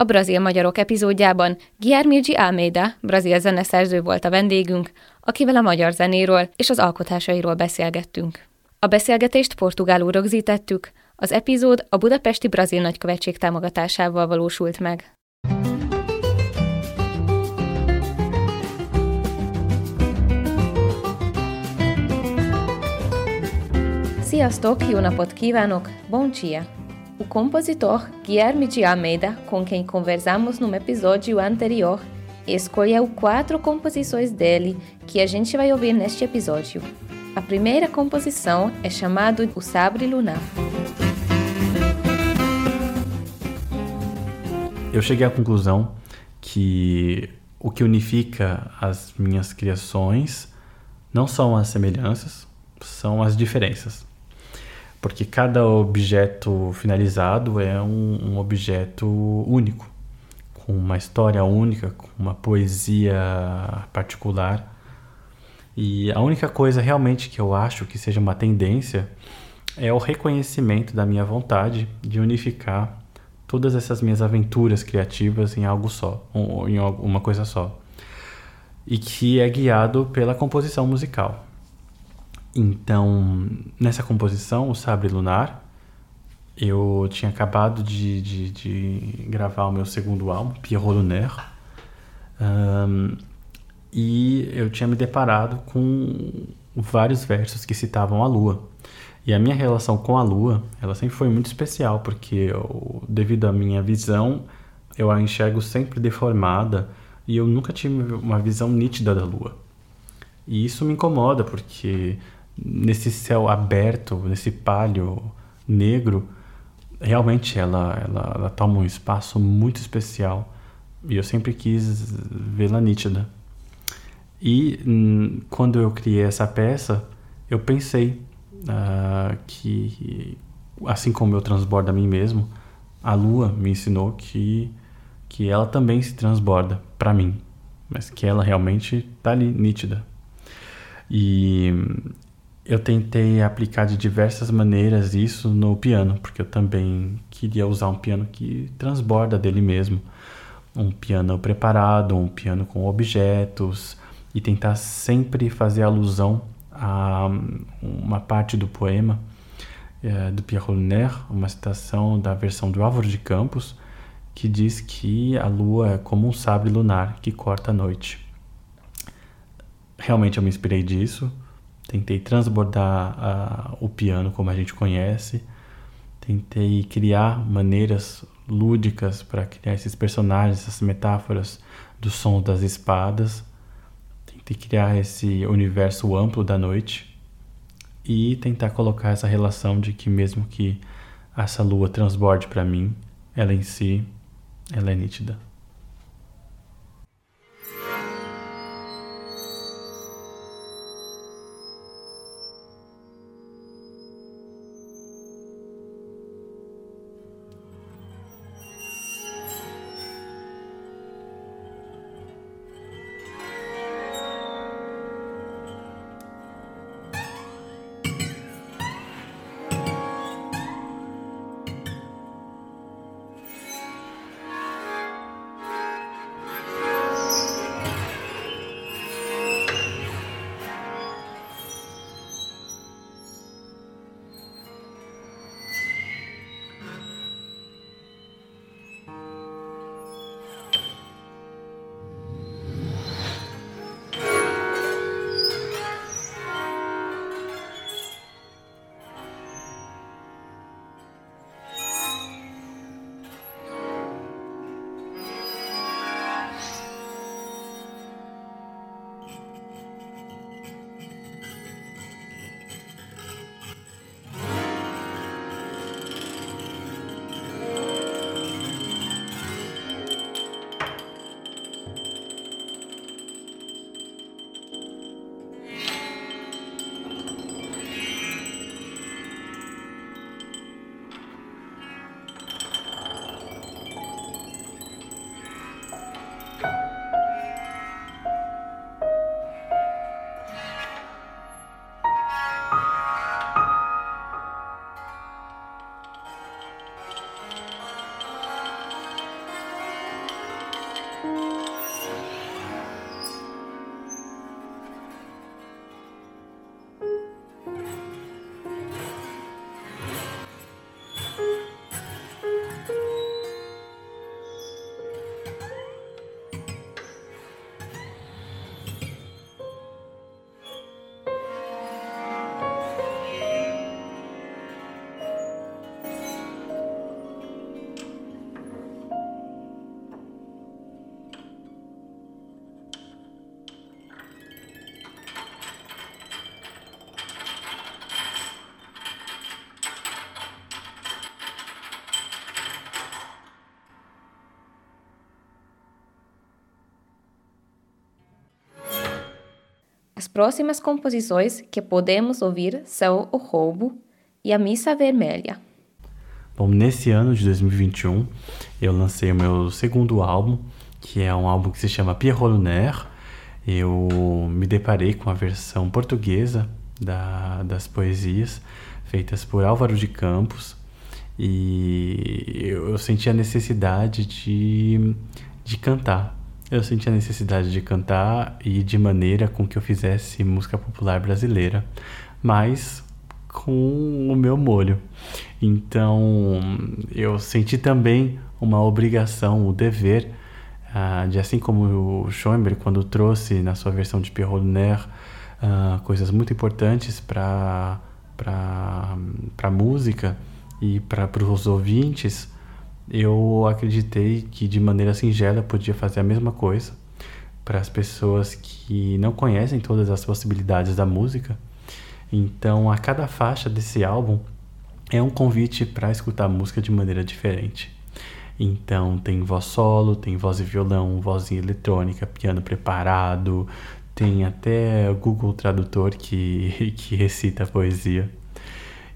A Brazil Magyarok epizódjában Guilherme Almeida, brazil zeneszerző volt a vendégünk, akivel a magyar zenéről és az alkotásairól beszélgettünk. A beszélgetést portugálul rögzítettük, az epizód a Budapesti Brazil Nagykövetség támogatásával valósult meg. Sziasztok, jó napot kívánok, bom dia! O compositor Guilherme de Almeida, com quem conversamos no episódio anterior, escolheu quatro composições dele que a gente vai ouvir neste episódio. A primeira composição é chamada O Sabre Lunar. Eu cheguei à conclusão que o que unifica as minhas criações não são as semelhanças, são as diferenças porque cada objeto finalizado é um, um, objeto único, com uma história única, com uma poesia particular. E a única coisa realmente que eu acho que seja uma tendência é o reconhecimento da minha vontade de unificar todas essas minhas aventuras criativas em algo só, em uma coisa só. E que é guiado pela composição musical. Então, nessa composição, o Sabre Lunar, eu tinha acabado de, de, de gravar o meu segundo álbum, Pierrot Lunaire, um, e eu tinha me deparado com vários versos que citavam a lua. E a minha relação com a lua, ela sempre foi muito especial, porque eu, devido à minha visão, eu a enxergo sempre deformada e eu nunca tive uma visão nítida da lua. E isso me incomoda, porque nesse céu aberto, nesse palio negro, realmente ela, ela, ela toma um espaço muito especial e eu sempre quis vê-la nítida. E hum, quando eu criei essa peça, eu pensei uh, que, assim como eu transbordo a mim mesmo, a lua me ensinou que, que ela também se transborda para mim, mas que ela realmente está ali nítida. E eu tentei aplicar de diversas maneiras isso no piano, porque eu também queria usar um piano que transborda dele mesmo. Um piano preparado, um piano com objetos, e tentar sempre fazer alusão a uma parte do poema é, do Pierre Lunaire, uma citação da versão do Álvaro de Campos, que diz que a lua é como um sabre lunar que corta a noite. Realmente eu me inspirei disso Tentei transbordar o piano como a gente conhece. Tentei criar maneiras lúdicas para criar esses personagens, essas metáforas do som das espadas. Tentei criar esse universo amplo da noite e tentar colocar essa relação de que mesmo que essa lua transborde para mim, ela em si, ela é nítida. Próximas composições que podemos ouvir são O Roubo e A Missa Vermelha. Bom, nesse ano de 2021, eu lancei o meu segundo álbum, que é um álbum que se chama Pierrot Lunaire. Eu me deparei com a versão portuguesa da, das poesias feitas por Álvaro de Campos e eu, eu senti a necessidade de, de cantar. Eu senti a necessidade de cantar e de maneira com que eu fizesse música popular brasileira, mas com o meu molho. Então eu senti também uma obrigação, o dever, uh, de assim como o Schoenberg, quando trouxe na sua versão de Pierrot Lunaire uh, coisas muito importantes para a música e para os ouvintes, eu acreditei que de maneira singela podia fazer a mesma coisa para as pessoas que não conhecem todas as possibilidades da música. Então, a cada faixa desse álbum é um convite para escutar música de maneira diferente. Então, tem voz solo, tem voz e violão, voz eletrônica, piano preparado, tem até Google Tradutor que, que recita a poesia.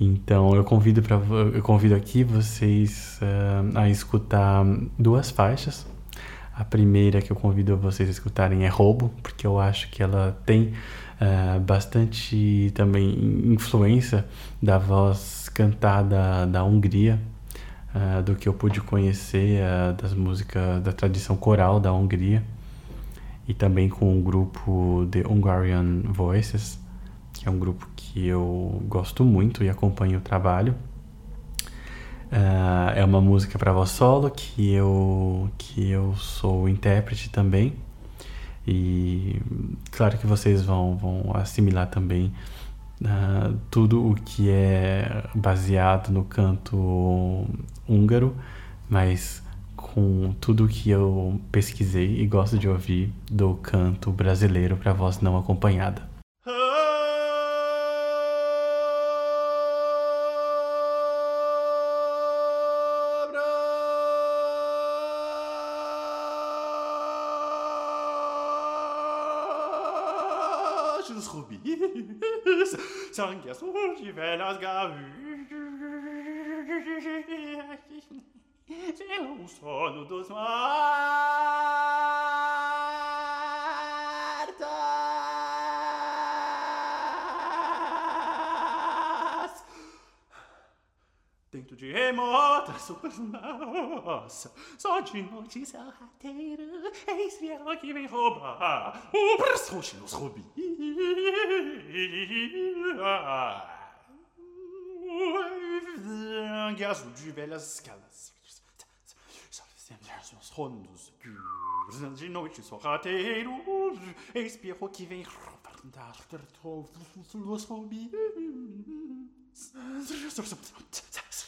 Então eu convido para eu convido aqui vocês uh, a escutar duas faixas. A primeira que eu convido vocês a escutarem é Roubo, porque eu acho que ela tem uh, bastante também influência da voz cantada da Hungria, uh, do que eu pude conhecer das músicas da tradição coral da Hungria e também com o grupo The Hungarian Voices, que é um grupo que eu gosto muito e acompanho o trabalho. Uh, é uma música para voz solo que eu que eu sou intérprete também e claro que vocês vão vão assimilar também uh, tudo o que é baseado no canto húngaro, mas com tudo que eu pesquisei e gosto de ouvir do canto brasileiro para voz não acompanhada. O sono dos mortos. Dentro de remota supernossa, só de noite sorrateira, eis ela que vem roubar o presente nos rubis. Sangue azul de velhas escalas. Os rondos de noite sorrateiro, espirro que vem roubar os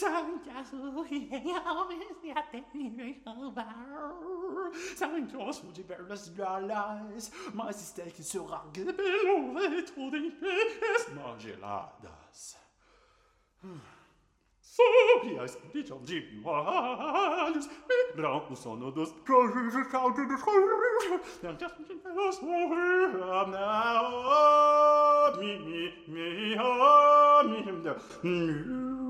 Sancta mi, omnes a te salvar. Sancta Sophia, perlas galas, mas istel que sera gebelo vetro de pes mangeladas. Sophia, spiritum divinus, me ramus onodos, corrige caudo de corrige, sancta Sophia, now, mi, mi, mi, mi, mi, mi, mi, mi, mi,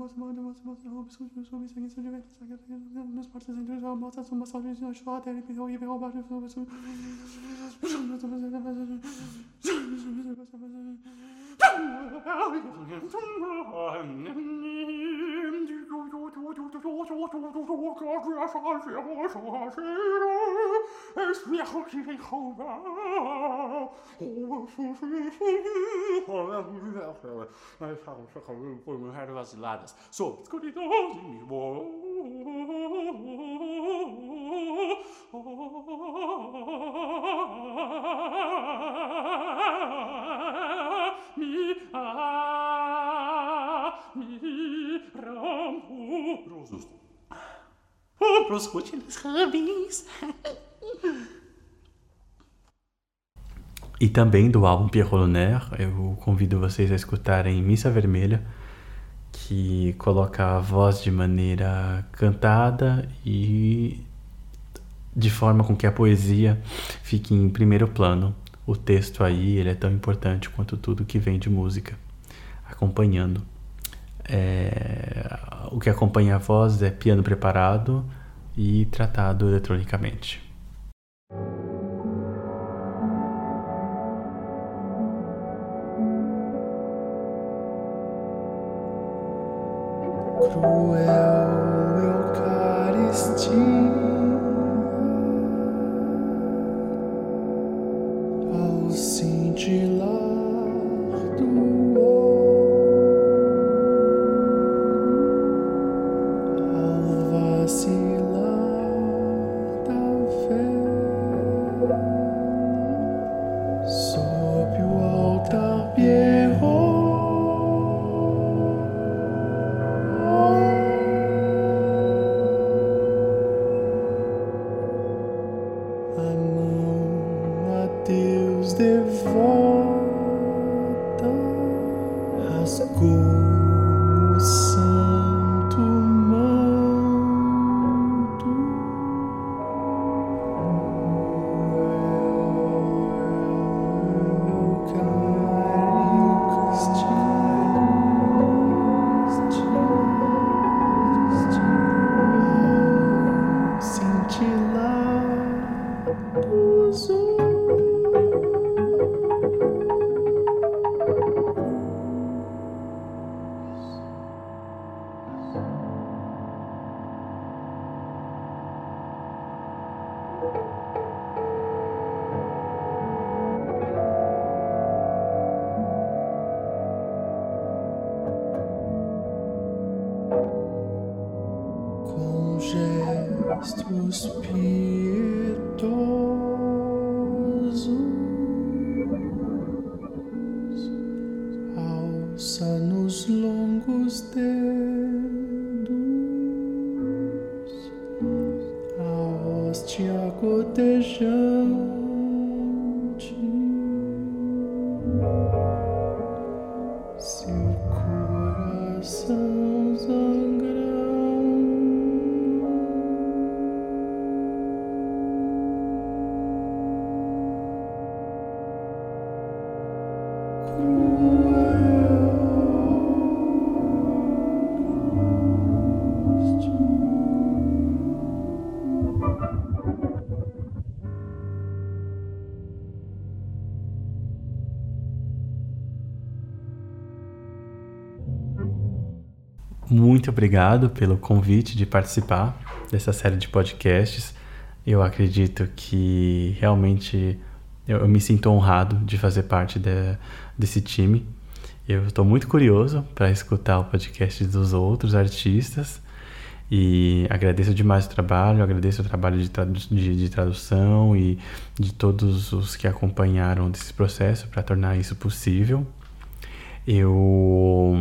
boss mode boss boss no bis kus so bis gegen so die welt sag das macht das nicht so macht das so was soll ich nicht schwarz der bin hier wir arbeiten so bis so as ladas. So, escuridão de mim. Mi, ah, E também do álbum Pierrot Lunaire, eu convido vocês a escutarem Missa Vermelha, que coloca a voz de maneira cantada e de forma com que a poesia fique em primeiro plano. O texto aí ele é tão importante quanto tudo que vem de música, acompanhando. É, o que acompanha a voz é piano preparado e tratado eletronicamente. Cruel Eucaristia Muito obrigado pelo convite de participar dessa série de podcasts. Eu acredito que realmente eu, eu me sinto honrado de fazer parte de- desse time. Eu estou muito curioso para escutar o podcast dos outros artistas e agradeço demais o trabalho, agradeço o trabalho de, tradu- de- de tradução e de todos os que acompanharam desse processo para tornar isso possível. Eu,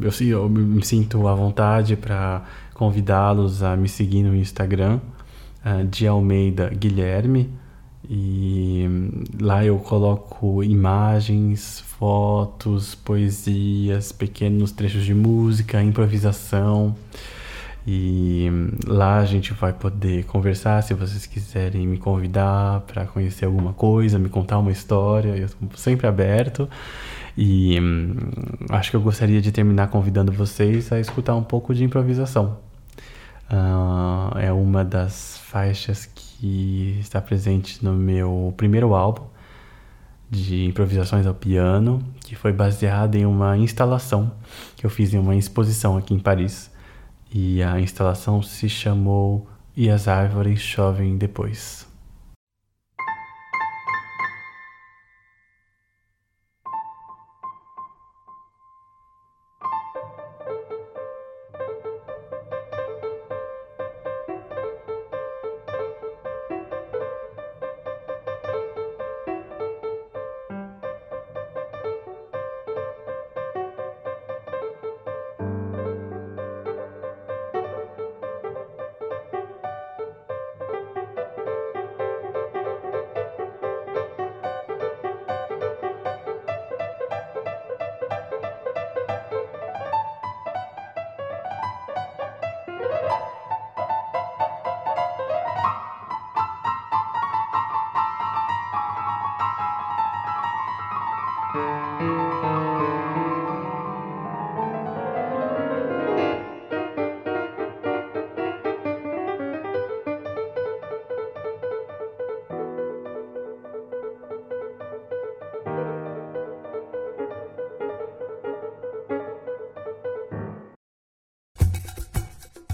eu, eu me sinto à vontade para convidá-los a me seguir no Instagram, ah, de Almeida Guilherme, e lá eu coloco imagens, fotos, poesias, pequenos trechos de música, improvisação. E lá a gente vai poder conversar se vocês quiserem me convidar para conhecer alguma coisa, me contar uma história, eu estou sempre aberto. E hum, acho que eu gostaria de terminar convidando vocês a escutar um pouco de improvisação. Ah, é uma das faixas que está presente no meu primeiro álbum de improvisações ao piano, que foi baseada em uma instalação que eu fiz em uma exposição aqui em Paris. E a instalação se chamou E as Árvores Chovem Depois.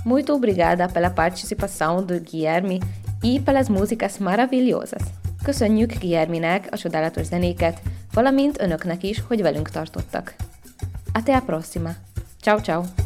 Muito obrigada pela participação do Guilherme e pelas músicas maravilhosas. Köszönjük Guilherminek a csodálatos zenéket, valamint önöknek is, hogy velünk tartottak. Até a próxima. Ciao, ciao!